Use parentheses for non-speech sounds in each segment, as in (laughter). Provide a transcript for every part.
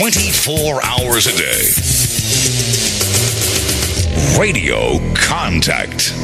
24 hours a day. Radio Contact.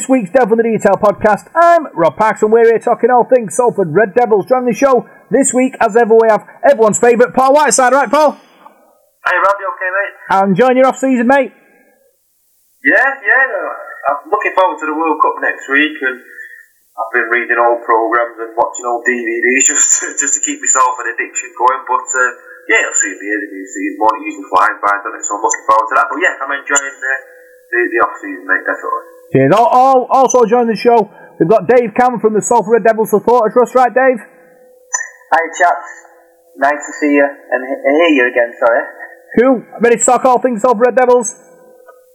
This week's Devil in the Detail podcast. I'm Rob Parks and we're here talking all things Salford Red Devils. Joining the show this week, as ever, we have everyone's favourite Paul Whiteside, right, Paul? Hey Rob, you okay, mate? And enjoying your off season, mate. Yeah, yeah. No, I'm looking forward to the World Cup next week, and I've been reading old programs and watching old DVDs (laughs) just to, just to keep myself an addiction going. But uh, yeah, it'll soon be here. The new season won't usually flying by, doesn't it? So I'm looking forward to that. But yeah, I'm enjoying the the, the off season, mate. Definitely. Cheers. All, all, also joining the show, we've got Dave Cameron from the Salford Red Devils Supporters Trust, right, Dave? Hi chaps, nice to see you and he- hear you again. Sorry. Cool. Ready to talk all things Salford Red Devils?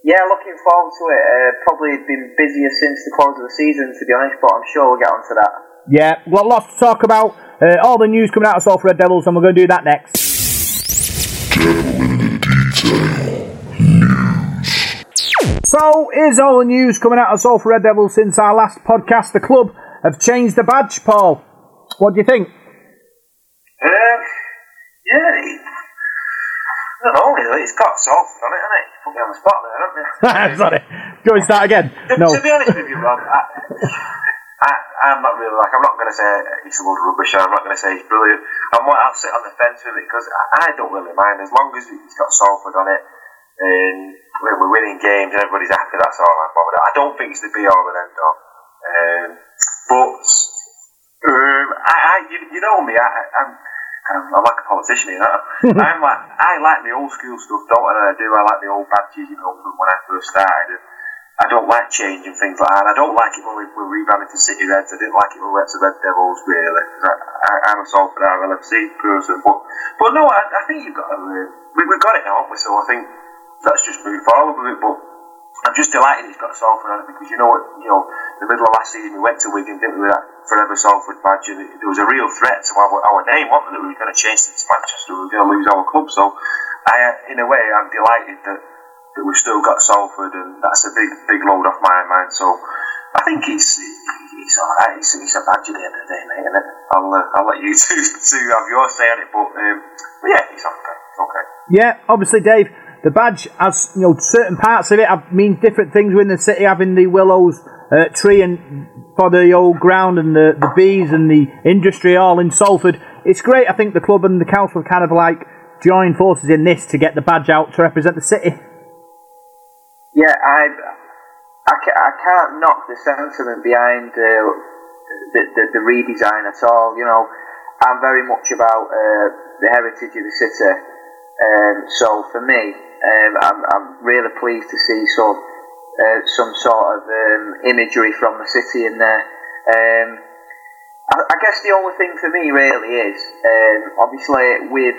Yeah, looking forward to it. Uh, probably been busier since the close of the season, to be honest, but I'm sure we'll get onto that. Yeah, we've got lots to talk about. Uh, all the news coming out of Salford Red Devils, and we're going to do that next. So, here's all the news coming out of Salford Red Devils since our last podcast. The club have changed the badge, Paul. What do you think? Um, yeah. It, I don't know. Really. It's got Salford on it, hasn't it? Put me on the spot there, haven't you? (laughs) Sorry. Do start again? To, No. to be honest with you, Rob, I, I, I'm not really like I'm not going to say it's a load of rubbish. I'm not going to say it's brilliant. I'm I'll sit on the fence with it because I, I don't really mind as long as it's got Salford on it and we're, we're winning games and everybody's happy. That's all I'm bothered. I don't think it's the be all and end all. Um, but um, I, I you, you know me. I, I'm I'm, I'm like a politician, you know. (laughs) I'm like I like the old school stuff, don't I? I do. I like the old badges, you know, from when I first started. And I don't like changing things like that. I don't like it when we, we're rebranding to City Reds. I didn't like it when we went to Red Devils, really. I, I, I'm a Salford RLFC person, but but no, I, I think you've got to. We, we've got it now, haven't we? So I think let's just move forward with it. But I'm just delighted it's got Salford on it because you know what, you know, the middle of last season we went to Wigan, didn't we, that Forever Salford badge, and there was a real threat to our, our name, wasn't there, we were going to change it to Manchester, we were going to lose our club. So, I, in a way, I'm delighted that, that we've still got Salford, and that's a big, big load off my mind. So, I think it's it's alright. It's, it's a badge at end of the day, mate. And I'll uh, I'll let you (laughs) two, two have your say on it, but, um, yeah, it's okay. It's okay. Yeah, obviously, Dave. The badge has, you know, certain parts of it have mean different things. Within the city, having the willows uh, tree and for the old ground and the, the bees and the industry all in Salford. It's great. I think the club and the council kind of like joined forces in this to get the badge out to represent the city. Yeah, I, I, I can't knock the sentiment behind uh, the, the the redesign at all. You know, I'm very much about uh, the heritage of the city. Um, so for me, um, I'm, I'm really pleased to see some uh, some sort of um, imagery from the city in there. Um, I, I guess the only thing for me really is um, obviously with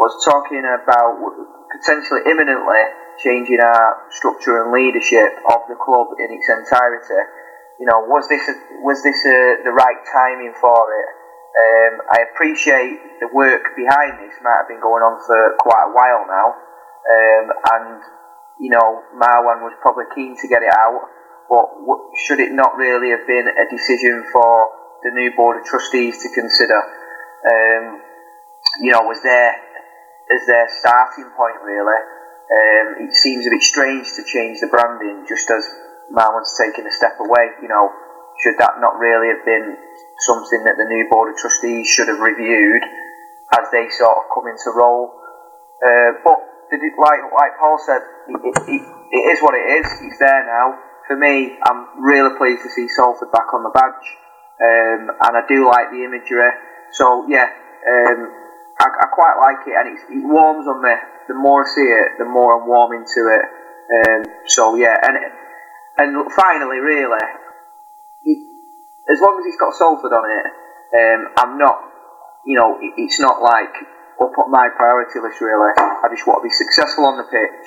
us talking about potentially imminently changing our structure and leadership of the club in its entirety. You know, was this a, was this a, the right timing for it? Um, I appreciate the work behind this might have been going on for quite a while now, um, and you know Marwan was probably keen to get it out. But should it not really have been a decision for the new board of trustees to consider? Um, you know, was there as their starting point really? Um, it seems a bit strange to change the branding just as Marwan's taking a step away. You know, should that not really have been something that the new board of trustees should have reviewed as they sort of come into role? Uh, but did it, like like Paul said, it, it, it, is what it is. He's there now. For me, I'm really pleased to see Salford back on the badge, um, and I do like the imagery. So yeah, um, I, I quite like it, and it warms on me. The more I see it, the more I'm warming to it. Um, so yeah, and and finally, really, as long as he's got Salford on it, um, I'm not, you know, it, it's not like up on my priority list really. I just want to be successful on the pitch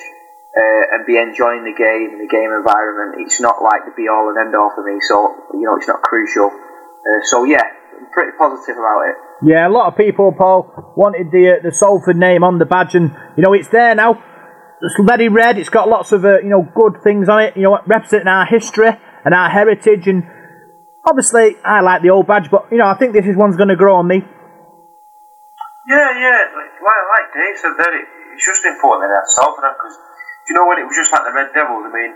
uh, and be enjoying the game and the game environment. It's not like the be all and end all for me, so you know, it's not crucial. Uh, so yeah, I'm pretty positive about it. Yeah, a lot of people, Paul, wanted the uh, the Salford name on the badge, and you know it's there now. It's very red. It's got lots of uh, you know good things on it. You know, representing our history and our heritage, and obviously I like the old badge, but you know I think this is one's going to grow on me. Yeah, yeah. Like, like, Dave said there, it, it's just important that Salford on because you know when it was just like the Red Devils. I mean,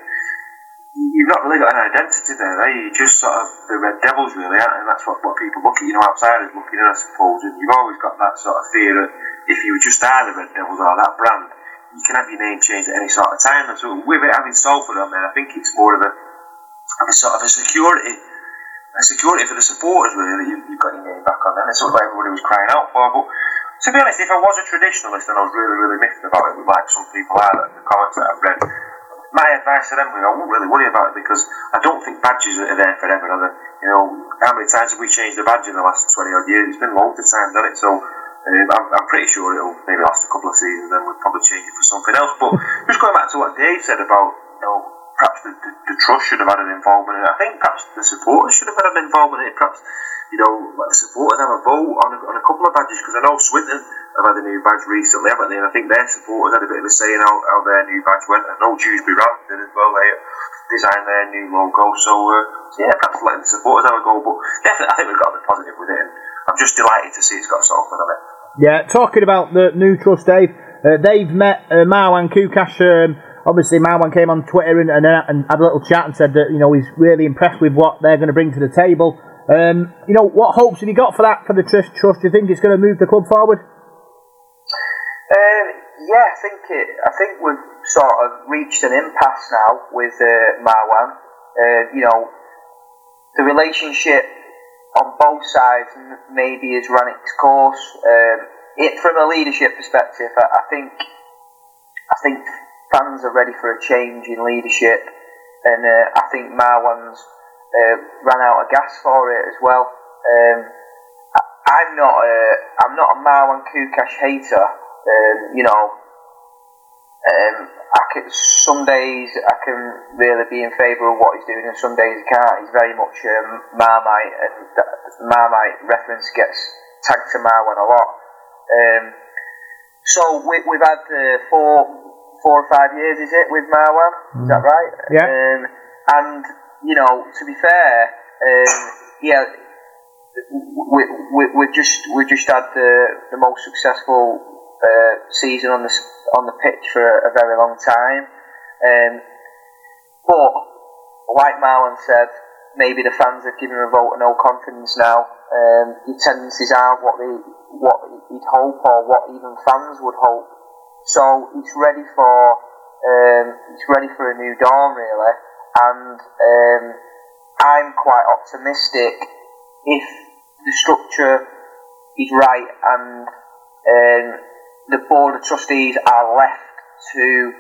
you've not really got an identity there. Eh? You just sort of the Red Devils, really, aren't and that's what, what people look at. You know, outsiders looking in, I suppose. And you've always got that sort of fear that if you just are the Red Devils or that brand, you can have your name changed at any sort of time. And so with it having Salford on there, I think it's more of a, a sort of a security. A security for the supporters, really, that you, you've got your name back on. And of what everybody was crying out for. But to be honest, if I was a traditionalist and I was really, really miffed about it, like some people are, in the comments that I've read, my advice to them, would be: I won't really worry about it because I don't think badges are there forever. Are? You know, how many times have we changed the badge in the last 20 odd years? It's been loads of times, hasn't it? So um, I'm, I'm pretty sure it'll maybe last a couple of seasons, and we'll probably change it for something else. But just going back to what Dave said about, perhaps the, the, the trust should have had an involvement in it. I think perhaps the supporters should have had an involvement in it. Perhaps you know, let the supporters have a vote on a, on a couple of badges because I know Swinton have had a new badge recently, haven't they? And I think their supporters had a bit of a say in how, how their new badge went. I know Dewsbury did as well. They designed their new logo. So, uh, so yeah, perhaps letting the supporters have a go. But definitely, I think we've got the positive with it. And I'm just delighted to see it's got Salford on it. Yeah, talking about the new trust, Dave. Uh, they've met uh, Marwan Koukash. Um, obviously, Marwan came on Twitter and, and, and had a little chat and said that you know he's really impressed with what they're going to bring to the table. Um, you know, what hopes have you got for that for the trust? Trust? Do you think it's going to move the club forward? Um, yeah, I think it. I think we've sort of reached an impasse now with uh, Marwan. Uh, you know, the relationship on both sides maybe has run its course. Um, it, from a leadership perspective, I, I think I think fans are ready for a change in leadership, and uh, I think Marwan's uh, ran out of gas for it as well. Um, I, am not a I'm not a Marwan Koukash hater. Um, you know, um, I can, some days I can really be in favour of what he's doing, and some days I can't. He's very much um, Marmite, and Marmite reference gets tagged to Marwan a lot. Um, so we, have had uh, four, four or five years, is it, with Marwan? Mm. Is that mm. right? Yeah. Um, and you know, to be fair, um, yeah, we, we, we just we just had the, the most successful uh, season on the on the pitch for a, a very long time. Um, but like Marwan said, maybe the fans have given him a vote of no confidence now. Um, his tendencies aren't what they what he'd hope or what even fans would hope. So it's ready for um, he's ready for a new dawn really and um, I'm quite optimistic if the structure is right and um, the board of trustees are left to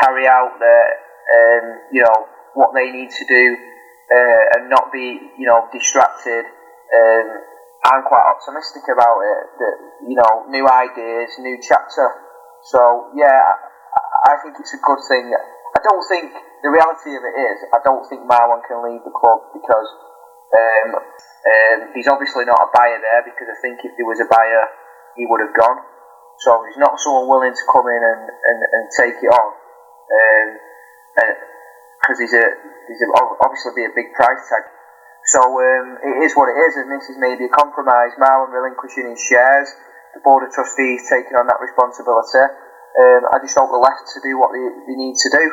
carry out their, um, you know, what they need to do uh, and not be, you know, distracted. Um, I'm quite optimistic about it. That you know, new ideas, new chapter. So yeah, I, think it's a good thing. I don't think the reality of it is, I don't think Marwan can leave the club because um, um, he's obviously not a buyer there because I think if there was a buyer, he would have gone. So he's not someone willing to come in and, and, and take it on. Because um, he's a, he's a, obviously be a big price tag. So um, it is what it is, and this is maybe a compromise. Marwan relinquishing his shares, the board of trustees taking on that responsibility. Um, I just hope the left to do what they, they need to do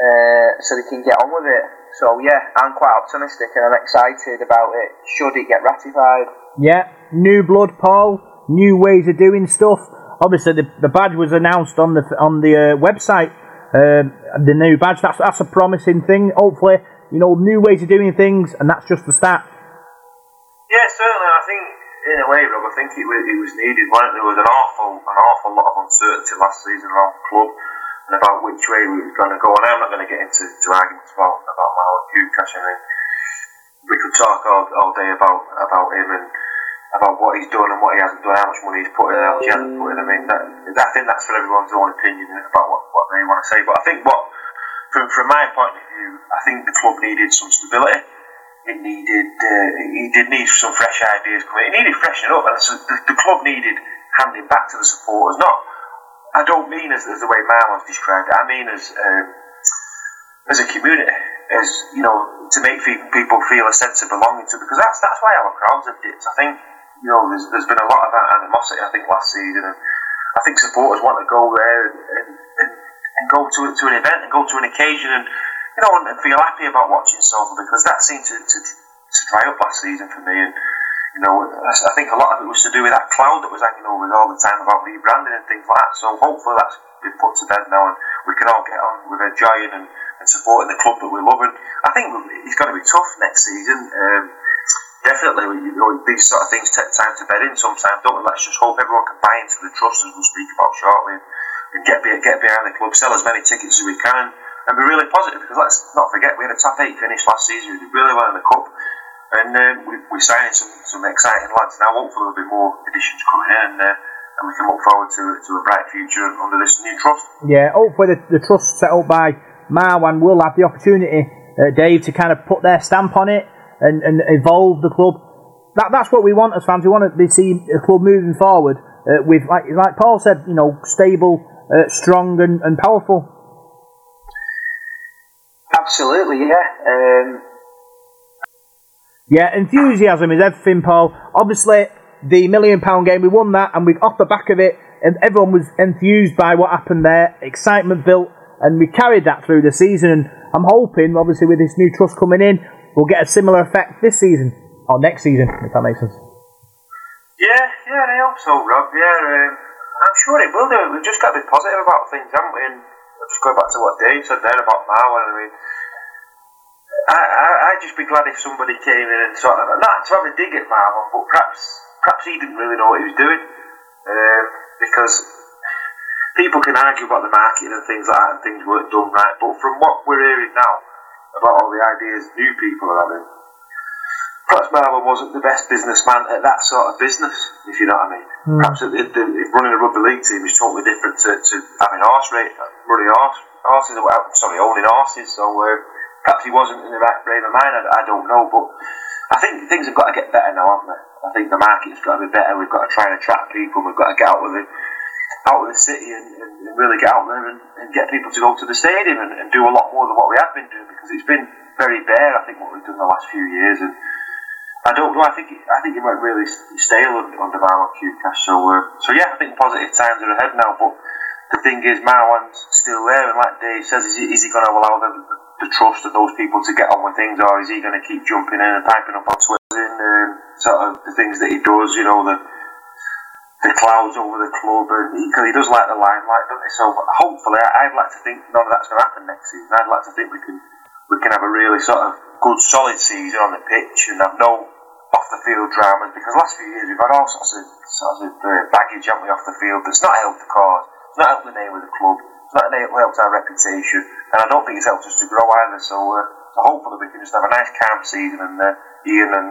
uh, so they can get on with it. So yeah, I'm quite optimistic and I'm excited about it. Should it get ratified? Yeah, new blood, Paul. New ways of doing stuff. Obviously, the, the badge was announced on the on the uh, website. Um, the new badge. That's that's a promising thing. Hopefully, you know, new ways of doing things, and that's just the start. Yeah, certainly. I think in a way, Rob, I think it was, it was needed. There was an awful an awful lot of uncertainty last season around the club and about which way we were going to go. And I'm not going to get into to arguments about about Marwan Koukash. I mean, we could talk all, all day about about him and about what he's done and what he hasn't done, how much money he's put in, how much he hasn't put in. I mean, that, I think that's for everyone's own opinion about what, what they want to say. But I think what, from, from my point of view, I think the club needed some stability. It needed, uh, did need some fresh ideas coming. It needed freshening up, and the, club needed handing back to the supporters. Not, I don't mean as, as the way Marwan's described it. I mean as um, as a community, as you know, to make people feel a sense of belonging to. Because that's that's why our crowds have dipped. I think you know, there's, there's been a lot of animosity, I think, last season, and I think supporters want to go there and, and, and, and go to to an event and go to an occasion and you know and feel happy about watching Salford because that seemed to, to, to dry up last season for me and. You know, I think a lot of it was to do with that cloud that was hanging over us all the time about rebranding and things like that. So hopefully that's been put to bed now, and we can all get on with enjoying and, and supporting the club that we love. And I think it's going to be tough next season. Um, definitely, you know, these sort of things take time to bed in sometimes, don't we? Let's just hope everyone can buy into the trust, as we'll speak about shortly, and get, get behind the club, sell as many tickets as we can, and be really positive, because let's not forget, we had a top eight finish last season, we did really well in the Cup, and um, we, we're signing some, some exciting lads now. Hopefully, there'll be more additions coming in, and, uh, and we can look forward to, to a bright future under this new trust. Yeah, hopefully, the, the trust set up by Marwan will have the opportunity, uh, Dave, to kind of put their stamp on it and, and evolve the club. That, that's what we want as fans. We want to see a club moving forward uh, with, like, like Paul said, you know, stable, uh, strong, and, and powerful. Absolutely, yeah. Um... Yeah, enthusiasm is everything, Paul. Obviously, the million pound game, we won that, and we off the back of it, and everyone was enthused by what happened there. Excitement built, and we carried that through the season. And I'm hoping, obviously, with this new trust coming in, we'll get a similar effect this season or next season, if that makes sense. Yeah, yeah, I hope so, Rob. Yeah, um, I'm sure it will do. We've just got to be positive about things, haven't we? And just go back to what Dave said there about Marwan. I mean, I, I, I'd just be glad if somebody came in and sort of not to have a dig at Marwan, but perhaps perhaps he didn't really know what he was doing um, because people can argue about the market and things like that, and things weren't done right. But from what we're hearing now, about all the ideas new people are having. Perhaps Marwan wasn't the best businessman at that sort of business, if you know what I mean. Mm. Perhaps the, running a rugby league team is totally different to, to having horse rate, running horse, horses, sorry, owning horses. So uh, perhaps he wasn't in the right frame of mind. I, I don't know, but I think things have got to get better now, haven't they? I think the market's got to be better. We've got to try and attract people. We've got to get out with it out of the city and, and, really get out there and, and, get people to go to the stadium and, and, do a lot more than what we have been doing because it's been very bare. I think what we've done the last few years, and I don't know. I think I think it went really stale under Marwan Koukash. So uh, so yeah, I think positive times are ahead now. But the thing is, Marwan's still there, and like Dave says, is he, is he going to allow the, the trust of those people to get on with things, or is he going to keep jumping in and piping up on Twitter and um, sort of the things that he does? You know the the clouds over the club, and because he, does like the limelight, doesn't he? So hopefully, I'd like to think none of that's going to happen next season. I'd like to think we can we can have a really sort of good, solid season on the pitch and have no off the field dramas. Because last few years we've had all sorts of sorts of uh, baggage, haven't we, off the field that's not helped the cause, it's not helped the name of the club, it's not helped our reputation, and I don't think it's helped us to grow either. So, uh, so hopefully we can just have a nice, calm season, and uh, Ian and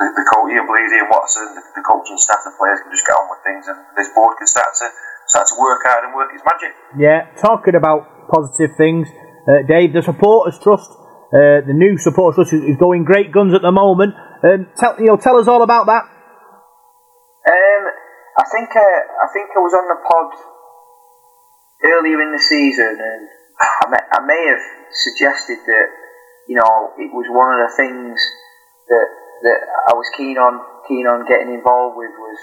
the, the coach, Ian Blease and Watson, the, the coaching staff, the players can just get on with things, and this board can start to start to work hard and work its magic. Yeah, talking about positive things, uh, Dave, the supporters trust, uh, the new supporters trust is, going great guns at the moment. Um, tell you know, tell us all about that. Um, I think uh, I think I was on the pod earlier in the season, and I may, I may have suggested that you know it was one of the things that that I was keen on keen on getting involved with was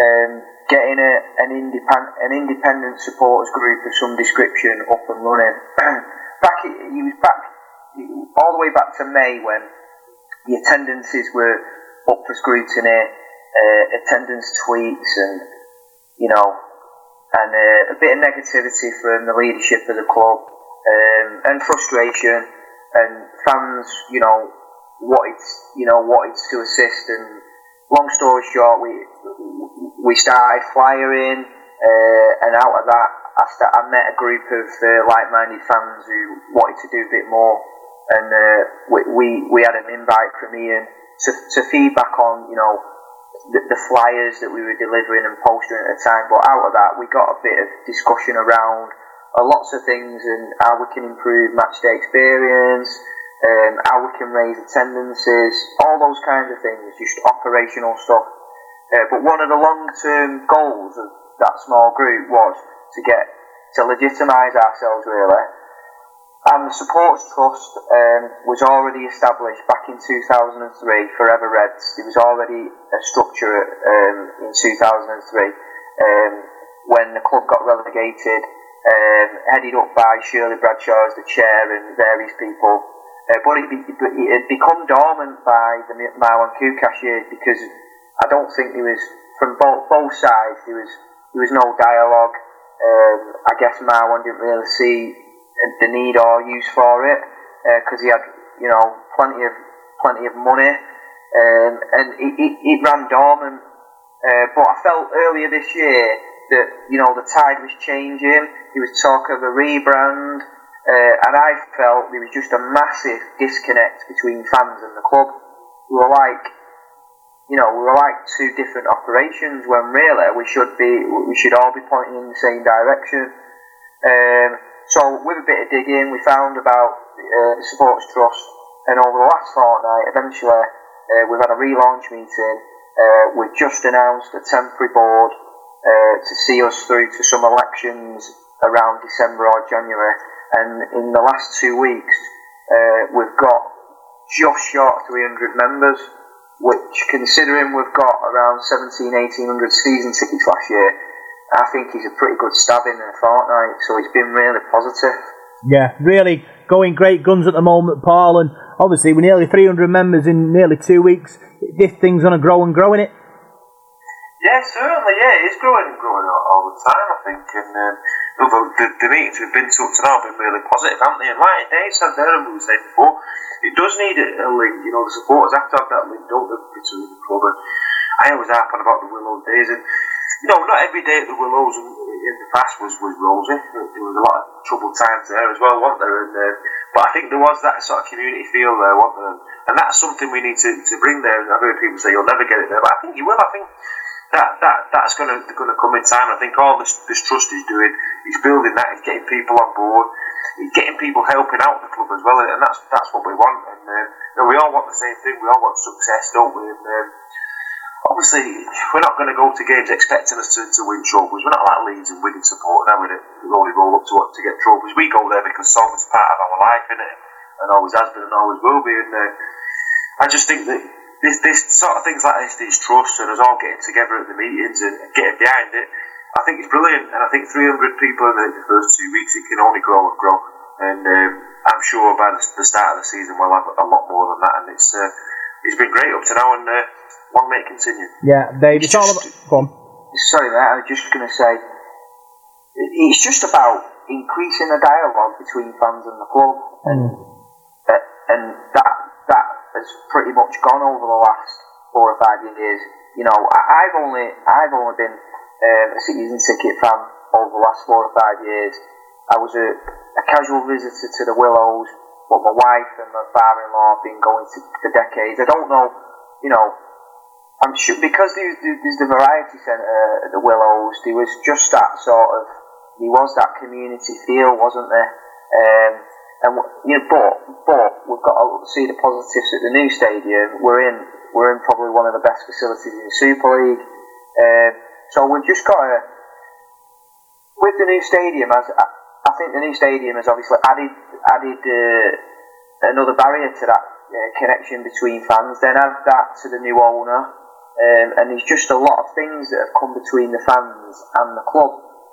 um, getting a, an independent an independent supporters group of some description up and running. (clears throat) back he was back all the way back to May when the attendances were up for scrutiny, uh, attendance tweets, and you know, and uh, a bit of negativity from the leadership of the club, um, and frustration, and fans, you know, wanted, you know, wanted to assist. And long story short, we we started flyering. uh, and out of that, I, st- I met a group of uh, like-minded fans who wanted to do a bit more, and uh, we, we we had an invite from Ian to, to feedback on you know the, the flyers that we were delivering and posting at the time. But out of that, we got a bit of discussion around uh, lots of things and how we can improve match day experience, um, how we can raise attendances, all those kinds of things, just operational stuff. Uh, but one of the long-term goals of that small group was to get to legitimise ourselves really. And the Supporters Trust um, was already established back in 2003, Forever Reds. There was already a structure um, in 2003 um, when the club got relegated, um, headed up by Shirley Bradshaw as the chair and various people. Uh, but it, it, had become dormant by the Marwan Koukash years because I don't think there was, from both, both sides, there was, there was no dialogue. Um, I guess Marwan didn't really see the need or use for it because uh, he had you know plenty of plenty of money um, and it, it, ran dormant. Uh, but I felt earlier this year that you know the tide was changing. There was talk of a rebrand, uh, and I felt there was just a massive disconnect between fans and the club. We were like, you know, we were like two different operations when really we should be, we should all be pointing in the same direction. Um, so with a bit of digging, we found about uh, the Supporters Trust, and over the last fortnight, eventually uh, we've had a relaunch meeting. Uh, we've just announced a temporary board uh, to see us through to some elections around December or January. And in the last two weeks, uh, we've got just short 300 members, which considering we've got around 17, 1800 season tickets last year, I think he's a pretty good stab in a fortnight, so he's been really positive. Yeah, really going great guns at the moment, Paul, and obviously with nearly 300 members in nearly two weeks, this thing's going to grow and grow in it. Yeah, certainly, yeah, it's growing and growing all, all the time, I think, and um, the, the, meetings we've been to up to now have been really positive, haven't they? And like Dave said there, and we were saying before, it does need a, a link, you know, the supporters have to have that link, don't they, between the club, and I always harp on about the Willow days, and you know, not every day at the Willows in the past was, was rosy. There was a lot of troubled times there as well, weren't there? And, uh, but I think there was that sort of community feel there, wasn't there? And that's something we need to, to bring there. I've heard people say you'll never get it there, but I think you will. I think that, that that's going to going to come in time. I think all this, this trust is doing, he's building that, he's getting people on board, he's getting people helping out the club as well, and that's that's what we want. And uh, you know, we all want the same thing. We all want success, don't we? And, uh, obviously, we're not going to go to games expecting us to, to win trophies. We're not like Leeds and Wigan support now, we only roll up to to get trophies. We go there because soccer's part of our life, isn't it? And always has been and always will be. And uh, I just think that this, this sort of things like this, these trusts and us all getting together at the meetings and getting behind it, I think it's brilliant. And I think 300 people in the first two weeks, it can only grow and grow. And um, I'm sure by the, the, start of the season, we'll have a lot more than that. And it's uh, it's been great up to now. And uh, long minute continue. Yeah, Dave, it's, it's all about. Go on. Sorry, mate. I was just going to say, it's just about increasing the dialogue between fans and the club, and uh, and that that has pretty much gone over the last four or five years. You know, I, have only I've only been um, a season ticket fan over the last four or five years. I was a, a casual visitor to the Willows, but my wife and my father-in-law have been going to for decades. I don't know, you know, I'm sure because there's, the variety centre at the Willows. There was just that sort of there was that community feel, wasn't there? Um, and you know, but but we've got to see the positives at the new stadium. We're in we're in probably one of the best facilities in the Super League. Um, so we've just got to with the new stadium. As I, I think the new stadium has obviously added added uh, another barrier to that uh, connection between fans. Then add that to the new owner. Um, and there's just a lot of things that have come between the fans and the club.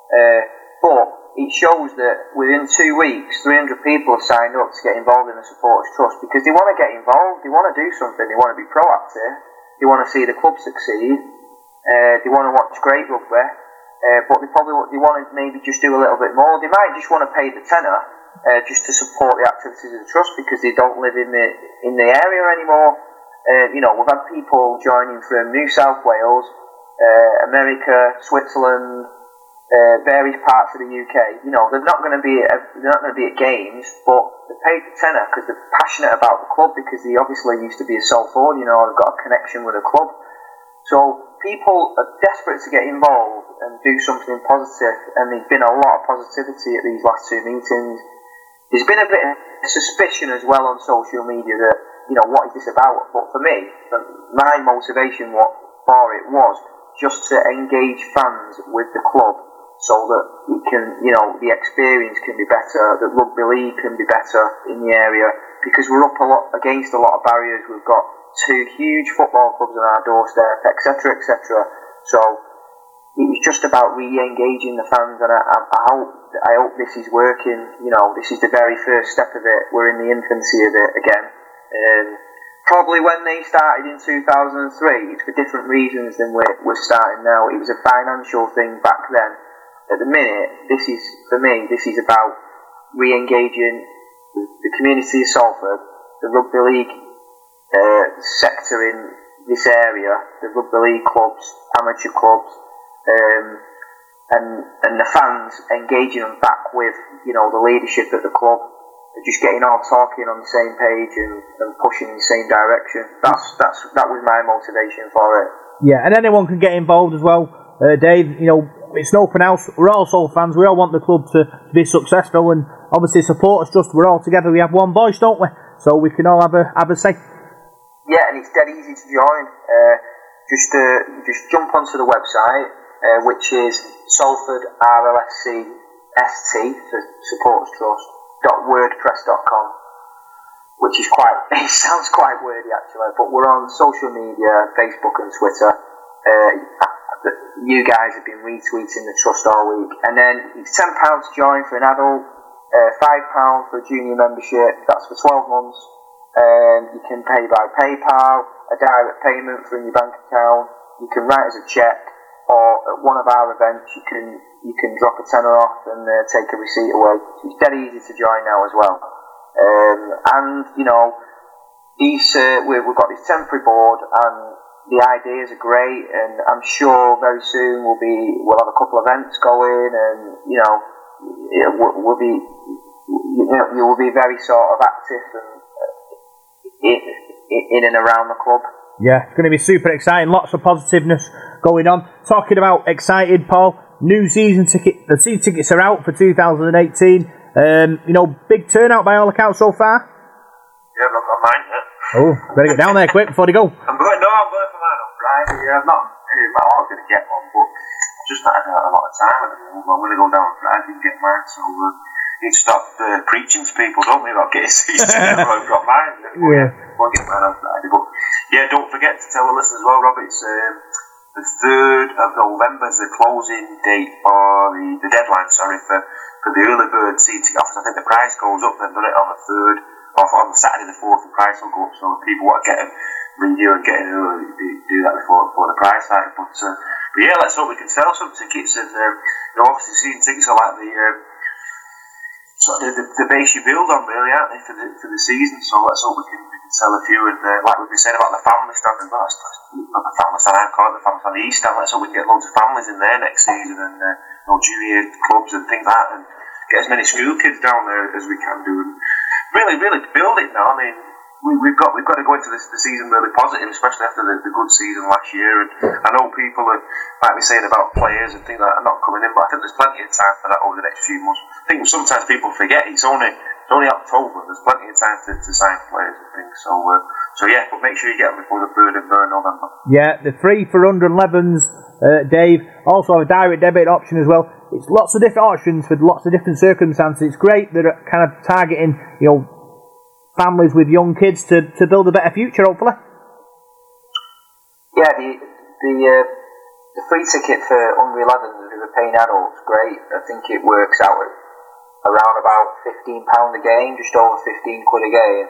Uh, but it shows that within two weeks, 300 people have signed up to get involved in the Supporters Trust because they want to get involved, they want to do something, they want to be proactive, they want to see the club succeed, uh, they want to watch great rugby, uh, but they probably they want to maybe just do a little bit more. They might just want to pay the tenner uh, just to support the activities of the trust because they don't live in the in the area anymore. Uh, you know, we've had people joining from New South Wales, uh, America, Switzerland, uh, various parts of the UK. You know, they're not going to be at, they're not going to be at games, but they paid the tenner because they're passionate about the club because they obviously used to be a Salford. You know, they've got a connection with the club. So people are desperate to get involved and do something positive, and there's been a lot of positivity at these last two meetings. There's been a bit of suspicion as well on social media that you know what is this about? But for me, my motivation for it was just to engage fans with the club so that it can, you know, the experience can be better, that rugby league can be better in the area because we're up a lot against a lot of barriers. We've got two huge football clubs on our doorstep, etc., etc. So it was just about re-engaging the fans, and I, I, I, hope I hope this is working. You know, this is the very first step of it. We're in the infancy of it again. Um, probably when they started in 2003, it's for different reasons than we're, we're starting now. It was a financial thing back then. At the minute, this is, for me, this is about re-engaging the community of Salford, the rugby league uh, sector in this area, the rugby league clubs, amateur clubs, um, and and the fans engaging them back with you know the leadership at the club just getting all talking on the same page and, and pushing in the same direction. That's that's that was my motivation for it. Yeah, and anyone can get involved as well. Uh, Dave, you know, it's an open house. We're all Soul fans. We all want the club to, be successful, and obviously support us. Just we're all together. We have one voice, don't we? So we can all have a have a say. Yeah, and it's dead easy to join. Uh, just uh, just jump onto the website, uh, which is Salford RLSC ST for Supporters Trust wordpress.com, which is quite, (laughs) it sounds quite wordy actually, but we're on social media, Facebook and Twitter. Uh, you guys have been retweeting the trust all week, and then it's ten pounds to join for an adult, uh, five pound for a junior membership. That's for twelve months. Um, you can pay by PayPal, a direct payment from your bank account. You can write as a check, or at one of our events, you can you can drop a tenner off and uh, take a receipt away. It's dead easy to join now as well. Um, and you know, these uh, we've, we've got this temporary board, and the ideas are great. And I'm sure very soon we'll be we'll have a couple of events going, and you know, it, we'll, be you know you will be very sort of active and uh, in, in and around the club. Yeah, it's going to be super exciting. Lots of positiveness going on. Talking about excited, Paul new season ticket. The season tickets are out for 2018. Um, you know, big turnout by all accounts so far. Yeah, I've got mine yet. Oh, better get down there quick before they go. (laughs) I'm going. No, I'm going for mine Friday. Yeah, I'm not. Well, I was going to get one, but I've just not had a, a lot of time at the moment. I'm going to go down on Friday and get mine. So uh, to stop uh, preaching to people, don't we, about getting season. (laughs) I've got mine. Yeah. I'll get mine on Friday. But yeah, don't forget to tell the listeners as well, Rob. It's. Um, the 3rd of November is the closing date or the, the deadline, sorry, for, for the early bird seating offers. I think the price goes up then, doesn't it, on the 3rd, or on Saturday the 4th, the price will go up. So people want to get them and get in early, do, that before, before the price hike. But, uh, but yeah, let's hope we can sell some tickets. And, uh, you know, obviously season tickets are like the, uh, sort of the, the, the base you build on, really, aren't they, for the, for the season. So let's hope we can, sell a few. And uh, like we've been saying about the family stand as well, not the family stand, I call it the family stand, the East stand. Let's we get loads of families in there next season and uh, you know, junior clubs and things like that, and get as many school kids down there as we can do, and really, really build it now. I mean. We, we've got we've got to go into this the season really positive, especially after the, the good season last year. And I know people are, might be saying about players and things like that are not coming in, but I think there's plenty of time for that over the next few months. I think sometimes people forget it's only only October. There's plenty of time to, to sign players and things. So uh, so yeah, but make sure you get them before the third of November. Yeah, the free for under 11s, uh, Dave. Also have a direct debit option as well. It's lots of different options for lots of different circumstances. It's great that are kind of targeting, you know, families with young kids to, to build a better future, hopefully. Yeah, the the uh, the free ticket for under 11s who are paying adults, great. I think it works out at around about fifteen pound a game, just over fifteen quid a game.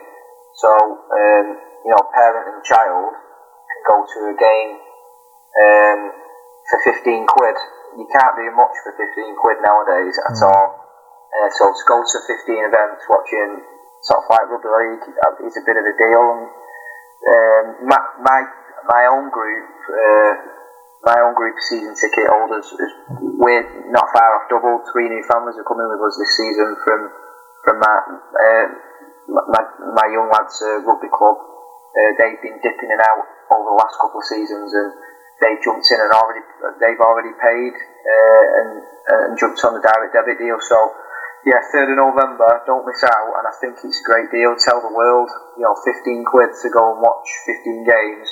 So um, you know, parent and child can go to a game um, for 15 quid. You can't do much for 15 quid nowadays at mm. all. Uh, so to go to 15 events watching sort of like rugby league is a bit of a deal. And um, my, my, my own group, uh, my own group season ticket holders, we're not far off double. Three new families are coming with us this season from from my uh, my, my young lads' uh, rugby club. Uh, they've been dipping in and out over the last couple of seasons, and they've jumped in and already they've already paid uh, and and jumped on the direct debit deal. So yeah, third of November, don't miss out, and I think it's a great deal. Tell the world, you know, fifteen quid to go and watch fifteen games.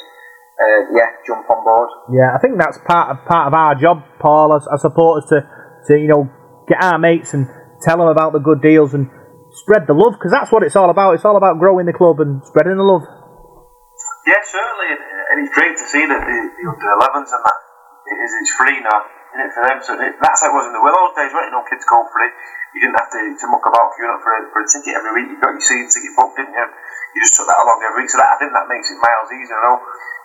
Uh, yeah, jump on board. Yeah, I think that's part of part of our job, Paul, as, as supporters, to to you know get our mates and tell them about the good deals and spread the love because that's what it's all about. It's all about growing the club and spreading the love. Yeah, certainly, and it's great to see that the, the under 11s and that it is it's free now, isn't it for them? So it, that's how it was in the Willows days, right? You know, kids go free. You didn't have to, to muck about queuing up for a, for a ticket every week. You got your season ticket booked, didn't you? You just took that along every week. So that I think that makes it miles easier. I know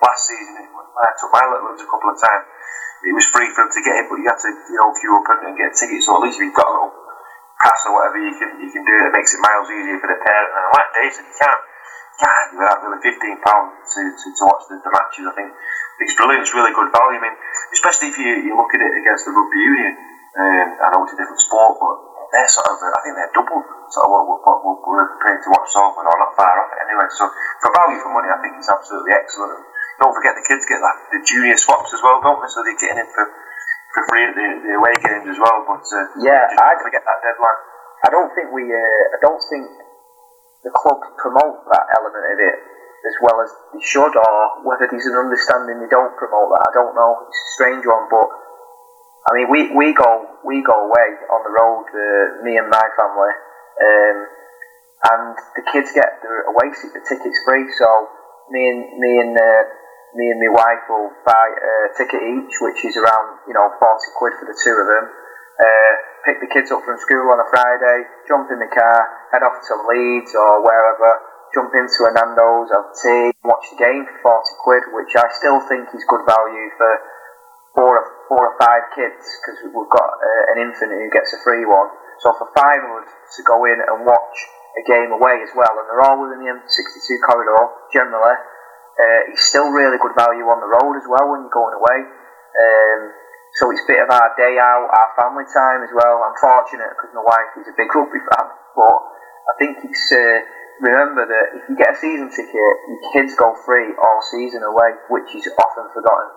last season when I took my little ones a couple of times, it was free for them to get in, but you had to you know queue up and, and get tickets. So at least if you've got a little pass or whatever, you can you can do it. It makes it miles easier for the parent. And like said, you can't can't that really. Fifteen pound to, to, to watch the, the matches. I think it's brilliant. It's really good value. I mean, especially if you, you look at it against the rugby union. Um, I know it's a different sport, but they're sort of, I think they're double sort of what, what, what we're prepared to watch so or not far off it anyway. So for value for money, I think it's absolutely excellent. Don't forget the kids get that the junior swaps as well, don't they? So they're getting in for, for free at the, the away games as well. But uh, Yeah, I- don't forget that deadline. I don't think we, uh, I don't think the club promote that element of it as well as they should, or whether there's an understanding they don't promote that. I don't know. It's a strange one, but I mean, we, we go we go away on the road, uh, me and my family, um, and the kids get their away tickets free. So me and me and uh, me and my wife will buy a ticket each, which is around you know forty quid for the two of them. Uh, pick the kids up from school on a Friday, jump in the car, head off to Leeds or wherever, jump into a Nando's, have tea, watch the game for 40 quid, which I still think is good value for four or, four or five kids, because we've got uh, an infant who gets a free one. So for five of us to go in and watch a game away as well, and they're all within the M62 corridor, generally, uh, it's still really good value on the road as well when you're going away. Um, so it's a bit of our day out, our family time as well. I'm fortunate because my wife is a big rugby fan, but I think it's uh, remember that if you get a season ticket, your kids go free all season away, which is often forgotten.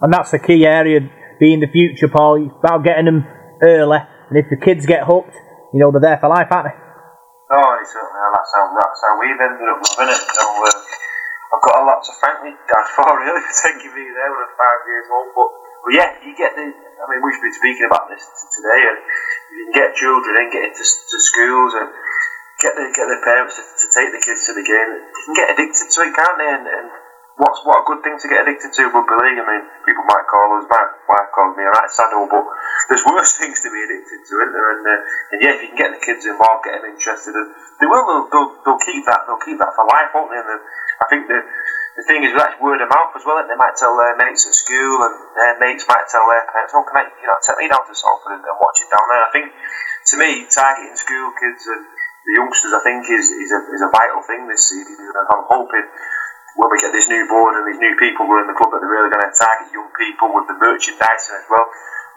And that's the key area, being the future, Paul. It's about getting them early, and if the kids get hooked, you know they're there for life, aren't they? Oh, it's certainly. That's how, that's how we've ended up loving it. So, uh, I've got a lot to thank me dad for, (laughs) really, for taking me there when I was five years old. But, but yeah, you get the. I mean, we've been speaking about this today, and you can get children in, get into to schools, and get the get the parents to, to take the kids to the game. They can get addicted to it, can't they? And, and what's what a good thing to get addicted to rugby league. I mean, people might call us, my wife calls me a right saddle, but there's worse (laughs) things to be addicted to, isn't there? And, uh, and yeah, if you can get the kids involved, get them interested, and they will. They'll, they'll, they'll keep that. They'll keep that for life, won't they? And I think the the thing is that's word of mouth as well. And they might tell their mates at school, and their mates might tell their parents, "Oh, can I, you know, take me down to Salford and, and watch it down there?" I think to me, targeting school kids and the youngsters, I think, is is a, is a vital thing this season. And I'm hoping when we get this new board and these new people running the club that they're really going to target young people with the merchandising as well.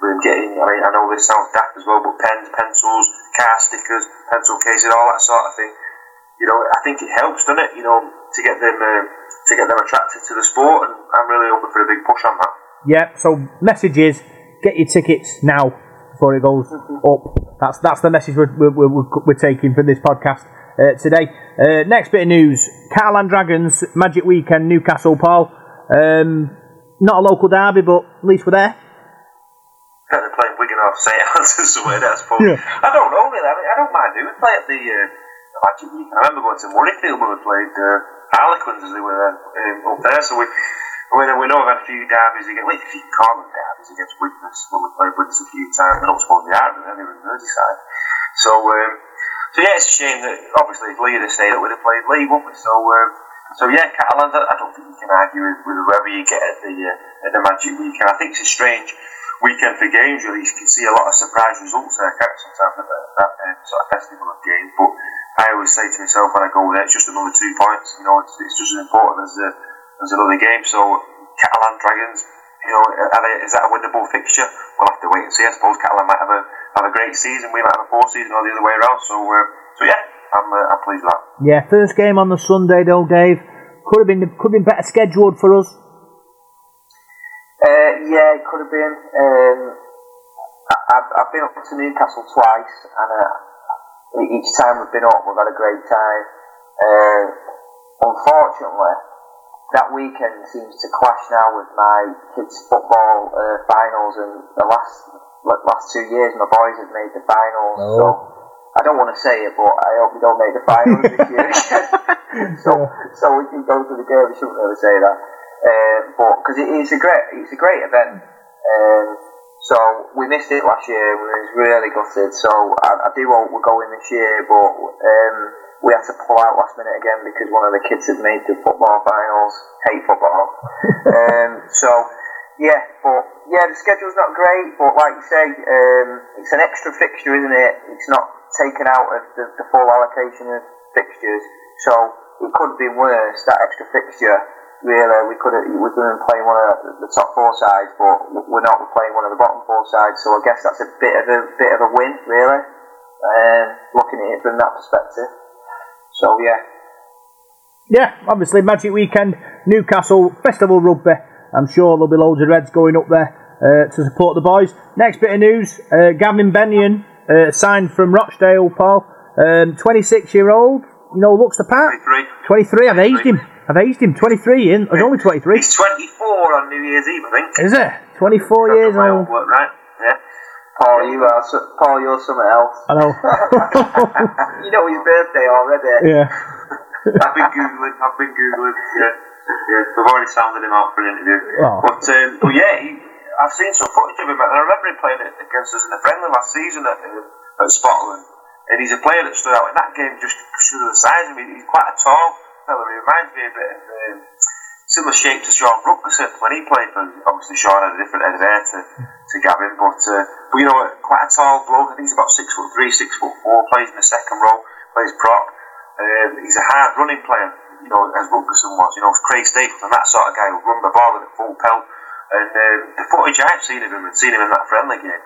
With getting, I mean, I know this sounds daft as well, but pens, pencils, car stickers, pencil cases, all that sort of thing. You know, I think it helps, doesn't it? You know, to get them uh, to get them attracted to the sport, and I'm really hoping for a big push on that. Yeah. So message is get your tickets now before it goes up. That's that's the message we're we're, we're, we're taking from this podcast uh, today. Uh, next bit of news: Catalan Dragons Magic Weekend Newcastle. Paul, um, not a local derby, but at least we're there. They're playing Wigan off St somewhere, I suppose. Yeah. I don't know really. I, mean, I don't mind doing play at the, uh, Magic Weekend. I remember going to Murrayfield when we played uh, Harlequins as they were there, um, up there. So we, we, we know we've had a few derbies against, well, you call them derbies against Widnes, when we played Widnes a few times. I don't suppose they are, but they're in Merseyside. So, um, so yeah, it's a shame that obviously if Leigh had stayed up, we'd have played Leigh, wouldn't we? So, um, so yeah, Catalans, I I don't think you can argue with, with whoever you get at the uh, at the Magic Weekend. I think it's a strange weekend for games. Really, you can see a lot of surprise results there. Can't you, sometimes at that, um, sort of festival of games. But I always say to myself when I go there, it's just another two points. You know, it's, it's just as important as the, as another game. So Catalan Dragons, you know, they, is that a winnable fixture? We'll have to wait and see. I suppose Catalan might have a have a great season. We might have a poor season, or the other way around. So, uh, so yeah, I'm uh, I'm pleased with that. Yeah, first game on the Sunday though, Dave. Could have been could have been better scheduled for us. Uh, yeah, it could have been. Um, I've, I've been up to Newcastle twice, and uh, each time we've been up, we've had a great time. Uh, unfortunately, that weekend seems to clash now with my kids' football uh, finals, and the last like, last two years, my boys have made the finals. So I don't want to say it, but I hope we don't make the finals this year (laughs) (laughs) so, so we can go to the game. We shouldn't really say that, uh, but because it is a great, it's a great event. Um, so we missed it last year. We was really gutted. So I, I do hope we're going this year, but um, we had to pull out last minute again because one of the kids had made the football finals. Hate football. (laughs) um, so yeah, but yeah, the schedule's not great. But like you say, um, it's an extra fixture, isn't it? It's not taken out of the, the full allocation of fixtures. So it could have been worse. That extra fixture really, we could have, we could have been playing one of the top four sides, but we're not. Playing one of the bottom four sides, so I guess that's a bit of a bit of a win, really. Um, looking at it from that perspective. So yeah, Yeah, obviously Magic Weekend, Newcastle Festival Rugby. I'm sure there'll be loads of Reds going up there uh, to support the boys. Next bit of news: uh, Gavin Bennion uh, signed from Rochdale, Paul. Um, 26 year old, you know, looks the part. 23. 23. I've aged him. I've aged him. 23 in. He's only 23. He's 24 on New Year's Eve, I think. Is it? 24 years old. work, right? Yeah. Paul, you are so- Paul, you're something else. I know. (laughs) You know his birthday already. yeah. (laughs) I've been googling. I've been googling. Yeah, yeah. We've already sounded him out for an interview. Oh. But, um, but yeah, he, I've seen some footage of him, and I remember him playing it against us in the friendly last season at, uh, at Spotland. And he's a player that stood out in that game just because of the size of him. He's quite a tall fella. He reminds me a bit of um, similar shape to Sean Rutgerson when he played. But obviously, Sean had a different head of hair to, to Gavin. But, uh, but you know, quite a tall bloke. I think he's about six foot three, six foot four. Plays in the second row. Plays prop. Um, he's a hard running player, you know, as Wilkerson was. You know, Craig Stapleton, that sort of guy who run the ball at full pelt. And um, the footage I've seen of him and seen him in that friendly game,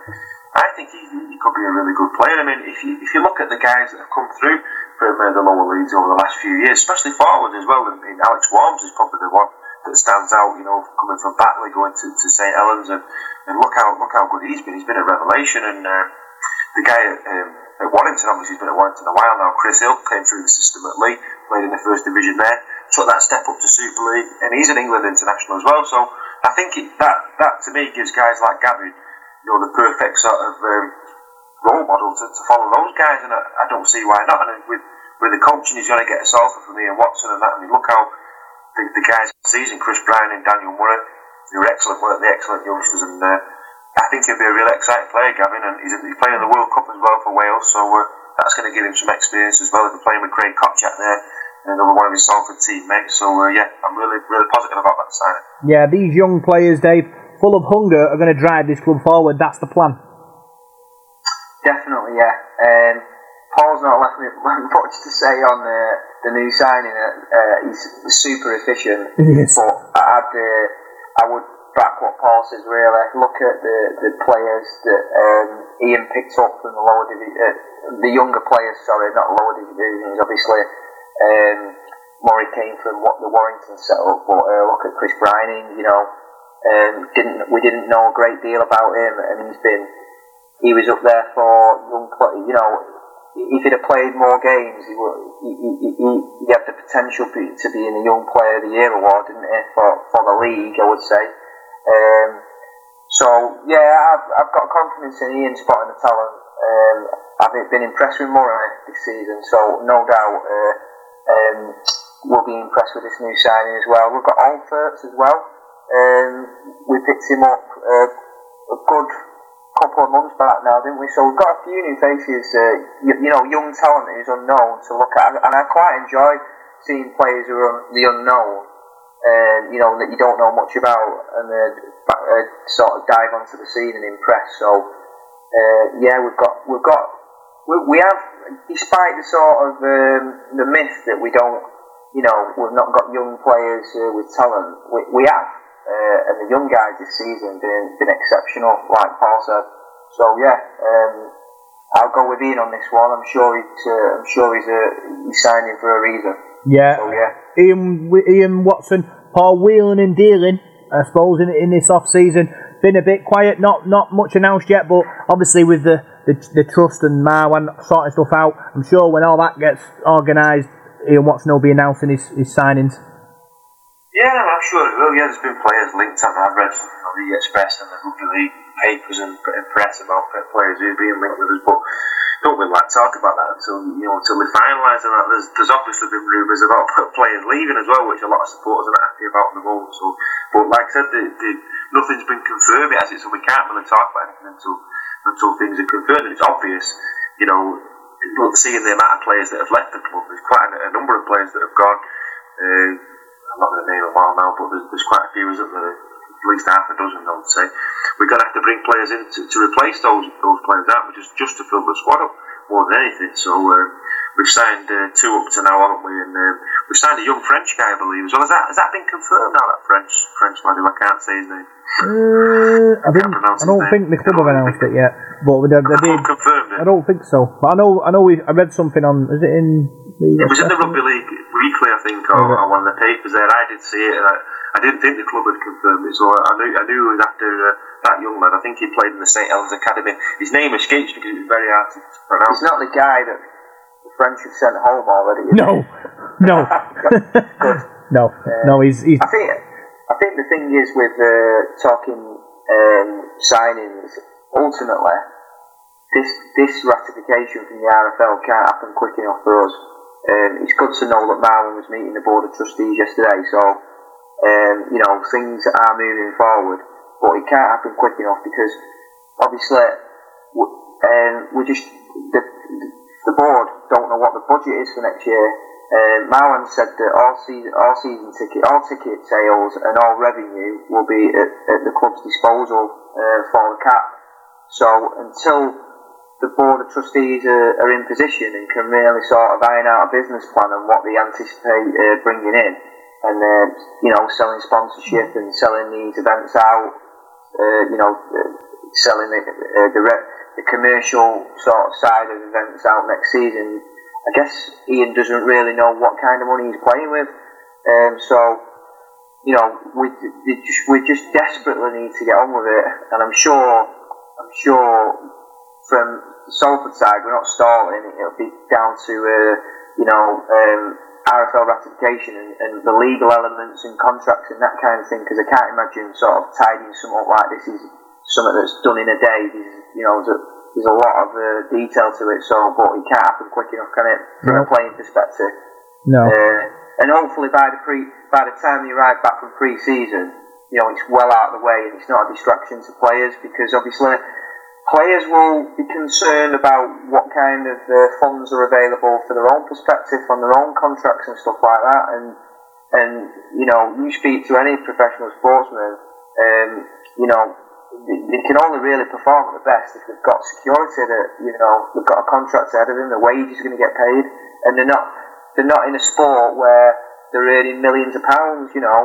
I think he, he could be a really good player. I mean, if you if you look at the guys that have come through uh, the lower leagues over the last few years, especially forward as well, and, and Alex Walmsley is probably the one that stands out. You know, coming from Batley going to, to St Helens, and, and look how look how good he's been. He's been a revelation, and uh, the guy at, um, at Warrington, obviously, he's been at Warrington a while now. Chris Hill came through the system at Leigh, played in the first division there, took that step up to Super League, and he's an England international as well. So I think it, that that to me gives guys like Gavin, you know, the perfect sort of um, role model to, to follow those guys, and I, I don't see why not. And with with the coaching, he's going to get us offer from Ian Watson and that. I mean, look how the, the guys season, Chris Brining and Daniel Murray, who are excellent, one of the excellent youngsters, and uh, I think he'll be a real exciting player, Gavin, and he's, he's playing in the World Cup as well for Wales, so uh, that's going to give him some experience as well. He'll be playing with Craig Kopczak there, and another one of his Salford teammates. So uh, yeah, I'm really really positive about that signing. Yeah, these young players, Dave, full of hunger, are going to drive this club forward. That's the plan. Definitely, yeah. Um, Paul's not left me (laughs) much to say on the, the new signing. Uh, he's super efficient, (laughs) Yes. but I'd, uh, I would back what Paul says. Really, look at the, the players that um, Ian picked up from the lower division, uh, the younger players. Sorry, not lower divisions. Obviously, um, Murray came from what the Warrington set up, but uh, look at Chris Brining. You know, um, didn't we didn't know a great deal about him, and he's been he was up there for young play. You know, if he'd have played more games, he would. He, he, he, he had the potential to be in the Young Player of the Year award, didn't he? For for the league, I would say. Um, so yeah, I've, I've got confidence in Ian spotting the talent. Um, I've been impressed with Murray this season, so no doubt uh, um, we'll be impressed with this new signing as well. We've got Alfert as well. Um, we picked him up uh, a good couple of months back now, didn't we? So we've got a few new faces, uh, you, you know, young talent who's unknown to look at, and I quite enjoy seeing players who are the unknown, and you know that you don't know much about, and then uh, sort of dive onto the scene and impress. So uh, yeah, we've got we've got we, we have, despite the sort of um, the myth that we don't, you know, we've not got young players uh, with talent. We, we have. Uh, and the young guys this season been been exceptional, like Paul said. So yeah, um, I'll go with Ian on this one. I'm sure he's uh, I'm sure he's uh, he's signing for a reason. Yeah. So yeah. Ian, Ian Watson, Paul wheeling and dealing, I suppose, in, in this off season. Been a bit quiet, not not much announced yet, but obviously with the, the, the trust and Marwan sorting stuff out, I'm sure when all that gets organised, Ian Watson will be announcing his, his signings. Yeah, I'm sure it will. Yeah, there's been players linked up. I've read the Express and the Rugby League papers and, press about players who are being linked with us, but don't really like talk about that until you know until they finalise that. There's, there's obviously been rumours about (laughs) players leaving as well, which a lot of supporters are not happy about at the moment. So, but like I said, the, the, nothing's been confirmed yet, so we can't really talk about anything until until things are confirmed. It's obvious, you know, seeing the amount of players that have left the club, there's quite a, a number of players that have gone. Uh, I'm not going to name them all now, but there's, there's quite a few, isn't there? At least half a dozen, I would say. We're going to have to bring players in to, to replace those those players, aren't we? Just, just to fill the squad up more than anything. So uh, we've signed uh, two up to now, haven't we? And uh, we've signed a young French guy, I believe, as well. Has that, has that been confirmed now, that French French lad who I can't say his name? Uh, I, pronounce I don't think the club have announced it yet, but they, they The did. confirmed it. I don't think so, but I know. I know. We, I read something on. Is it in? The It was in the Rugby League Weekly, I think, or, Was it? or one of the papers there. I did see it, and I, I didn't think the club had confirmed it, so I knew I knew it was after uh, that young lad. I think he played in the St Helens Academy. His name escapes me because it was very hard to pronounce. He's not the guy that the French have sent home already. is he? No, no, (laughs) (laughs) no, no. He's he's I think I think the thing is with uh, talking um, signings, ultimately, this this ratification from the RFL can't happen quick enough for us. Um, it's good to know that Marwan was meeting the board of trustees yesterday, so um, you know things are moving forward, but it can't happen quick enough because obviously um, we just the, the board don't know what the budget is for next year. Um, Marwan said that all season, all season ticket, all ticket sales and all revenue will be at, at the club's disposal uh, for the cap. So until the board of trustees are, are in position and can really sort of iron out a business plan and what they anticipate uh, bringing in, and uh, you know selling sponsorship and selling these events out, uh, you know, uh, selling the uh, the, re- the commercial sort of side of events out next season. I guess Ian doesn't really know what kind of money he's playing with, um, so you know we we just, we just desperately need to get on with it, and I'm sure I'm sure from Salford side we're not stalling. It'll be down to uh, you know um, RFL ratification and, and the legal elements and contracts and that kind of thing. Because I can't imagine sort of tidying something up like this is something that's done in a day. There's, you know, there's a, there's a lot of uh, detail to it. So, but it can't happen quick enough, can it? From a playing perspective. no. Uh, and hopefully by the pre by the time you arrive back from pre-season, you know it's well out of the way and it's not a distraction to players because obviously players will be concerned about what kind of uh, funds are available for their own perspective on their own contracts and stuff like that. And and you know you speak to any professional sportsman, um, you know they, can only really perform at the best if they've got security that you know they've got a contract ahead of them, their wages are going to get paid, and they're not they're not in a sport where they're earning millions of pounds, you know,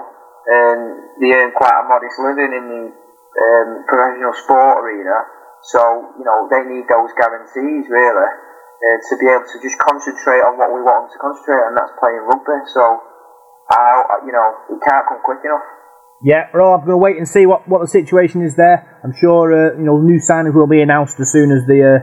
and they earn quite a modest living in the um, professional sport arena. So you know they need those guarantees really uh, to be able to just concentrate on what we want them to concentrate, on, and that's playing rugby. So I, you know, it can't come quick enough. Yeah, well, I'm going to wait and see what, what the situation is there. I'm sure uh, you know new signings will be announced as soon as the uh,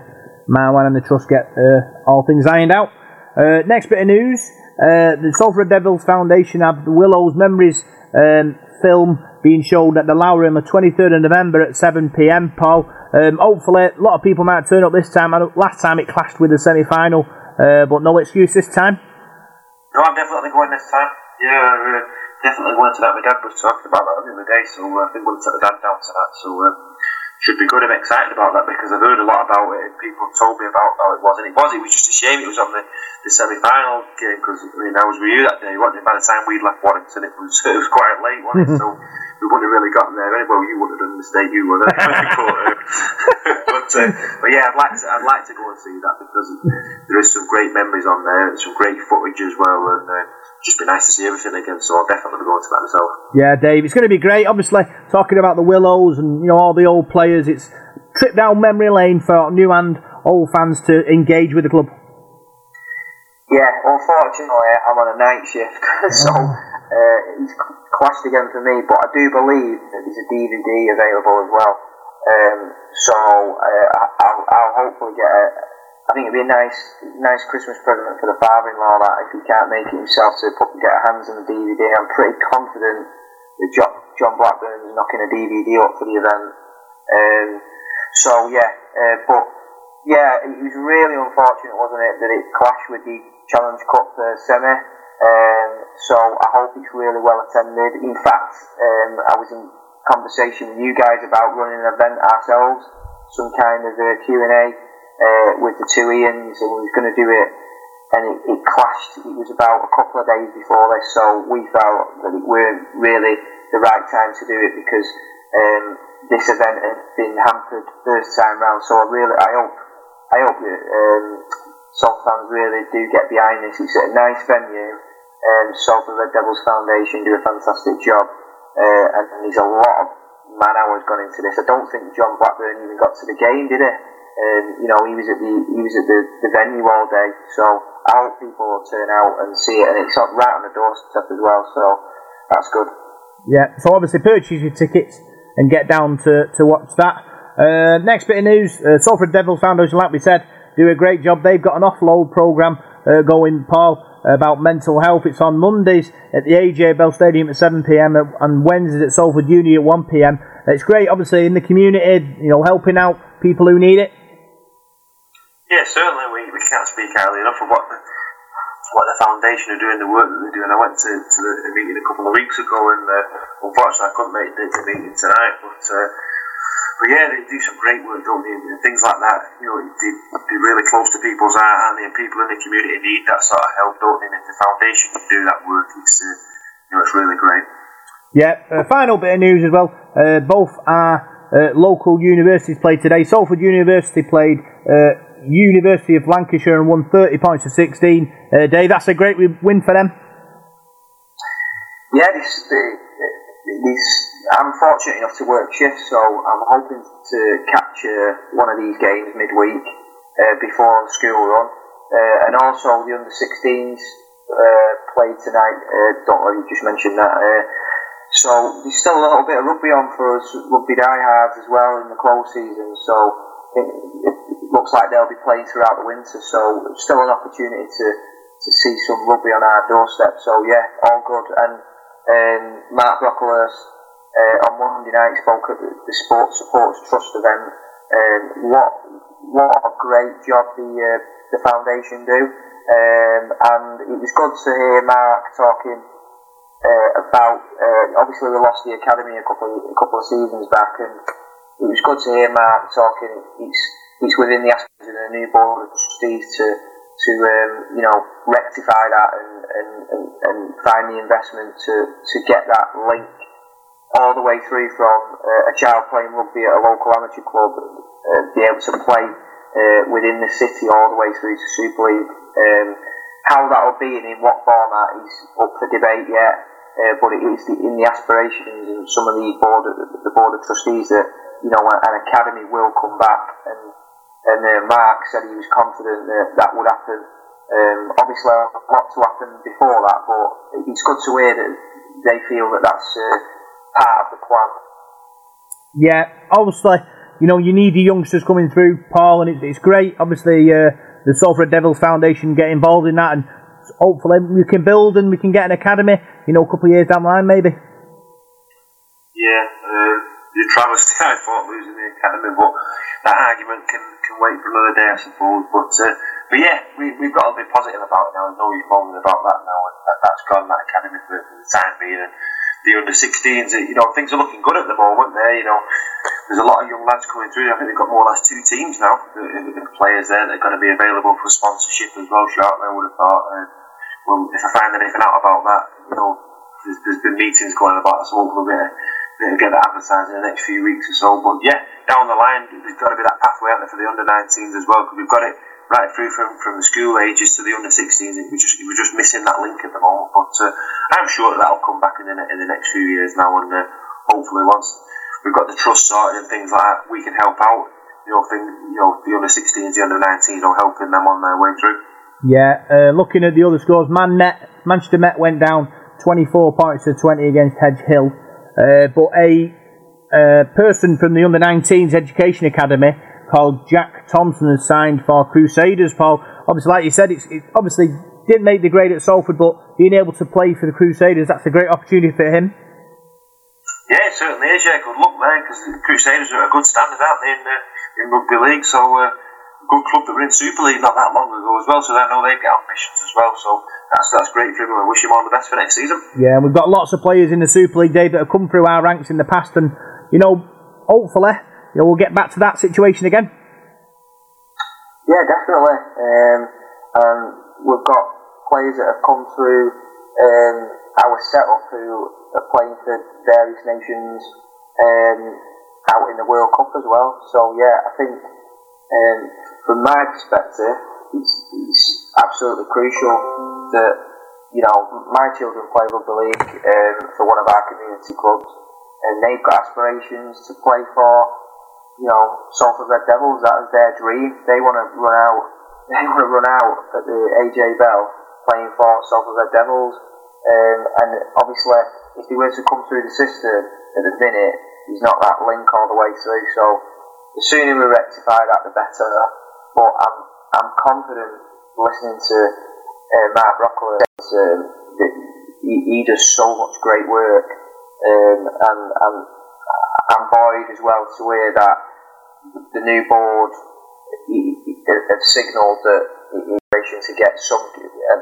Marwan and the trust get uh, all things ironed out. Uh, next bit of news: uh, the Salford Devils Foundation have the Willows Memories um, film being shown at the Lowry on the 23rd of November at 7 p.m. Paul, um, hopefully a lot of people might turn up this time. Last time it clashed with the semi-final, uh, but no excuse this time. No, I'm definitely going this time. Yeah, uh, definitely going to that. My dad was talking about that the other day, so I think we'll take the dad down to that. So uh, should be good. I'm excited about that because I've heard a lot about it. and People told me about how it was, and it was. It was just a shame it was on the, the semi-final game because I mean I was with you that day. Wasn't it? By the time we'd left Warrington, it was (laughs) it was quite late, wasn't it? (laughs) So we wouldn't have really gotten there. Well, you wouldn't have done the mistake you would have. (laughs) but, uh, but yeah, I'd like to I'd like to go and see that because there is some great memories on there and some great footage as well, and uh, just be nice to see everything again. So I'll definitely be going to that myself. Yeah, Dave, it's going to be great. Obviously, talking about the Willows and you know all the old players, it's trip down memory lane for new and old fans to engage with the club. Yeah, unfortunately, I'm on a night shift, (laughs) so uh, it's clashed again for me. But I do believe that there's a DVD available as well. Um, so uh, I'll, I'll hopefully get a. I think it'd be a nice, nice Christmas present for the father-in-law that if he can't make it himself to put, get a hands on the DVD. I'm pretty confident that John, John Blackburn's knocking a DVD up for the event. Um, so yeah, uh, but yeah, it was really unfortunate, wasn't it, that it clashed with the Challenge Cup uh, semi. Um, so I hope it's really well attended. In fact, um, I was in conversation with you guys about running an event ourselves, some kind of a Q&A uh, with the two Ians, and we was going to do it, and it, it clashed. It was about a couple of days before this, so we felt that it weren't really the right time to do it because um, this event had been hampered first time round. So I really, I hope, I hope that um, Salt fans really do get behind this. It's a nice venue. Um, Salford Red Devils Foundation do a fantastic job, uh, and, and there's a lot of man hours gone into this. I don't think John Blackburn even got to the game, did he? Um, you know, he was at the he was at the, the venue all day. So I hope people will turn out and see it, and it's up right on the doorstep as well. So that's good. Yeah. So obviously, purchase your tickets and get down to to watch that. Uh, next bit of news: uh, Salford Devils Foundation, like we said, do a great job. They've got an offload program uh, going, Paul, about mental health. It's on Mondays at the AJ Bell Stadium at 7 pm and Wednesdays at Salford Uni at 1 pm. It's great, obviously, in the community, you know, helping out people who need it. Yeah, certainly. We, we can't speak highly enough of what the, what the foundation are doing, the work that they're doing. I went to, to the, meeting a couple of weeks ago, and uh, unfortunately, I couldn't make the, the meeting tonight. But uh, but yeah, they do some great work, don't they? And things like that. You know, they, they're really close to people's heart, and the people in the community need that sort of help, don't they? And if the foundation can do that work, it's uh, you know, it's really great. Yeah. Uh, final bit of news as well. Uh, both our uh, local universities played today. Salford University played uh, University of Lancashire and won 30 points to 16. Uh, Dave, that's a great win for them. Yeah, this, this I'm fortunate enough to work shifts, so I'm hoping to uh, one of these games midweek uh, before school run. Uh, and also the under 16s uh, played tonight. Uh, don't know you just mentioned that. Uh, so there's still a little bit of rugby on for us, rugby diehards as well in the close season. So it, it looks like they'll be playing throughout the winter. So still an opportunity to to see some rugby on our doorstep. So yeah, all good. And um, Mark Brocklehurst on Monday night spoke at the, Sports Supporters Trust event. Um, what what a great job the uh, the foundation do, um, and it was good to hear Mark talking uh, about. Uh, obviously, we lost the academy a couple a couple of seasons back, and it was good to hear Mark talking. It's it's within the aspirations of the new board of trustees to to um, you know rectify that and, and, and, and find the investment to, to get that link all the way through from uh, a child playing rugby at a local amateur club, uh, be able to play uh, within the city all the way through to Super League. Um, how that will be and in what format is up for debate yet, uh, but it is the, in the aspirations and some of the board, the board of trustees that you know an academy will come back. And and uh, Mark said he was confident that that would happen. Um, obviously, a lot to happen before that, but it's good to hear that they feel that that's uh, part of the plan. Yeah, obviously, you know, you need the youngsters coming through, Paul, and it's, it's great. Obviously, uh, the Salford Devils Foundation get involved in that, and hopefully we can build and we can get an academy, you know, a couple of years down the line, maybe. Yeah, uh, the travesty, (laughs) I thought, losing the academy, but that argument can, can wait for another day, I suppose. But uh, but yeah, we, we've got to be positive about it now. There's no use moaning about that now. That, that's gone, that academy for, for the time being. And, the under 16s, you know, things are looking good at the moment there, you know. There's a lot of young lads coming through. I think they've got more or less two teams now, the, the players there that are going to be available for sponsorship as well, shortly, I would have thought. And, well, if I find anything out about that, you know, there's, there's been meetings going about, so hopefully we'll They'll get that advertised in the next few weeks or so. But yeah, down the line, there's got to be that pathway out there for the under 19s as well because we've got it right through from, from the school ages to the under 16s. We're just, we're just missing that link at the moment. But uh, I'm sure that that'll come back in the, in the next few years now. And uh, hopefully, once we've got the trust sorted and things like that, we can help out. You know, thing, you know, the under 16s, the under 19s, or helping them on their way through. Yeah, uh, looking at the other scores, Man Met, Manchester Met went down 24 points to 20 against Edge Hill. Uh, but a uh, person from the Under 19s Education Academy called Jack Thompson has signed for Crusaders, Paul. Obviously, like you said, it's, it obviously didn't make the grade at Salford, but being able to play for the Crusaders, that's a great opportunity for him. Yeah, it certainly is. Yeah, good luck there because the Crusaders are a good standard, aren't they, in, uh, in rugby league? So, uh, good club that were in Super League not that long ago as well. So I know they've got ambitions as well. So that's that's great for him. I wish him all the best for next season. Yeah, and we've got lots of players in the Super League, Dave, that have come through our ranks in the past, and you know, hopefully, know, we'll get back to that situation again. Yeah, definitely. Um, um, we've got players that have come through um, our setup who are playing for various nations um, out in the World Cup as well. So yeah, I think um, from my perspective, it's, it's absolutely crucial that you know my children play rugby league um, for one of our community clubs, and they've got aspirations to play for you know Salford Red Devils. That is their dream. They want to run out. (laughs) They want to run out at the AJ Bell playing for Salford Red Devils. Um, and obviously, if they were to come through the system at the minute, he's not that link all the way through. So the sooner we rectify that, the better. But I'm I'm confident listening to uh, Mark Broccoli. Um, that he, he does so much great work, um, and and I'm buoyed as well to hear that the new board have signalled that integration to get some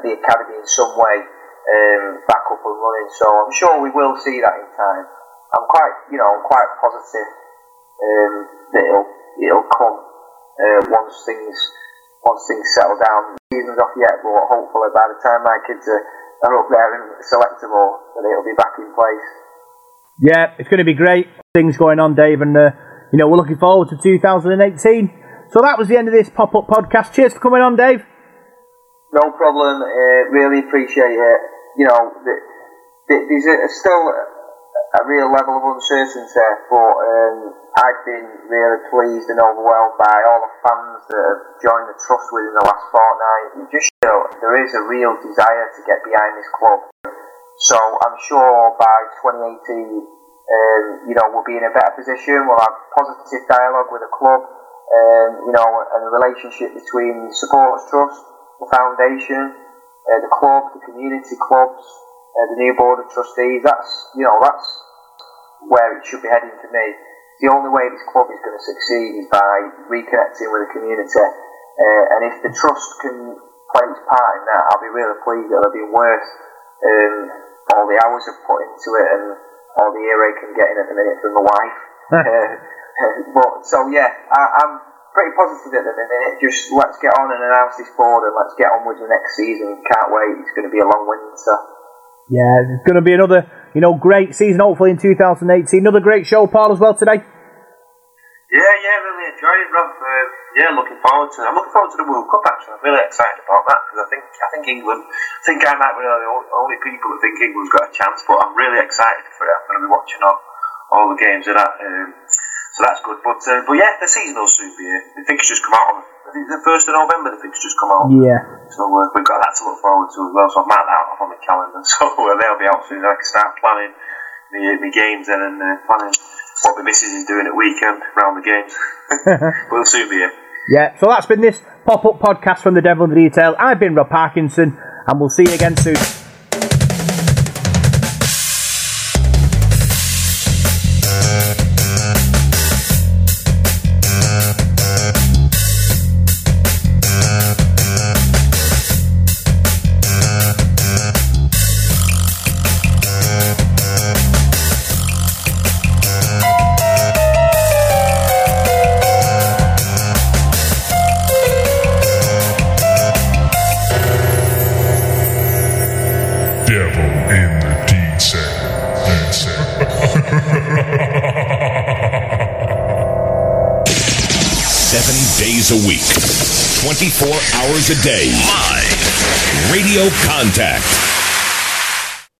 the academy in some way um, back up and running. So I'm sure we will see that in time. I'm quite, you know, I'm quite positive um, that it'll it'll come uh, once things once things settle down. Season's off yet, but hopefully by the time my kids are, are up there and selectable, that it'll be back in place. Yeah, it's going to be great things going on, Dave, and uh, you know we're looking forward to 2018. So that was the end of this pop up podcast. Cheers for coming on, Dave. No problem. Uh, really appreciate it. You know, the, the, there's a, still a real level of uncertainty, but um, I've been really pleased and overwhelmed by all the fans that have joined the trust within the last fortnight. You just feel there is a real desire to get behind this club. So I'm sure by 2018, um, you know, we'll be in a better position. We'll have positive dialogue with the club, um, you know, and the relationship between the supporters trust, the foundation, uh, the club, the community clubs, uh, the new board of trustees. That's you know that's where it should be heading to me. The only way this club is going to succeed is by reconnecting with the community. Uh, and if the trust can play its part in that, I'll be really pleased. It'll been worth um, all the hours I've put into it and all the earache I'm getting at the minute from my wife. (laughs) uh, but so yeah, I, I'm pretty positive at the minute. Just let's get on and announce this board and let's get on with the next season. Can't wait. It's going to be a long winter. Yeah, it's going to be another, you know, great season hopefully in 2018. Another great show, Paul, as well today. Yeah, yeah, really enjoyed it, Rob. Uh, yeah, looking forward to. I'm looking forward to the World Cup. Actually, I'm really excited about that because I think I think England. I think I might be one of the only people that think England's got a chance, but I'm really excited for it. I'm going to be watching all, all the games of that. Um, so that's good. But uh, but yeah, the season will soon be here. The fixtures just come out on the first of November. The fixtures just come out. Yeah. So uh, we've got that to look forward to as well. So I've marked that off on the calendar. (laughs) So uh, they'll be out soon. I can start planning the, the games then and uh, planning what the missus is doing at weekend around the games. (laughs) we'll soon be here. Yeah, so that's been this pop up podcast from the Devil in the Detail. I've been Rob Parkinson, and we'll see you again soon. Hours a day. Live. Radio Contact.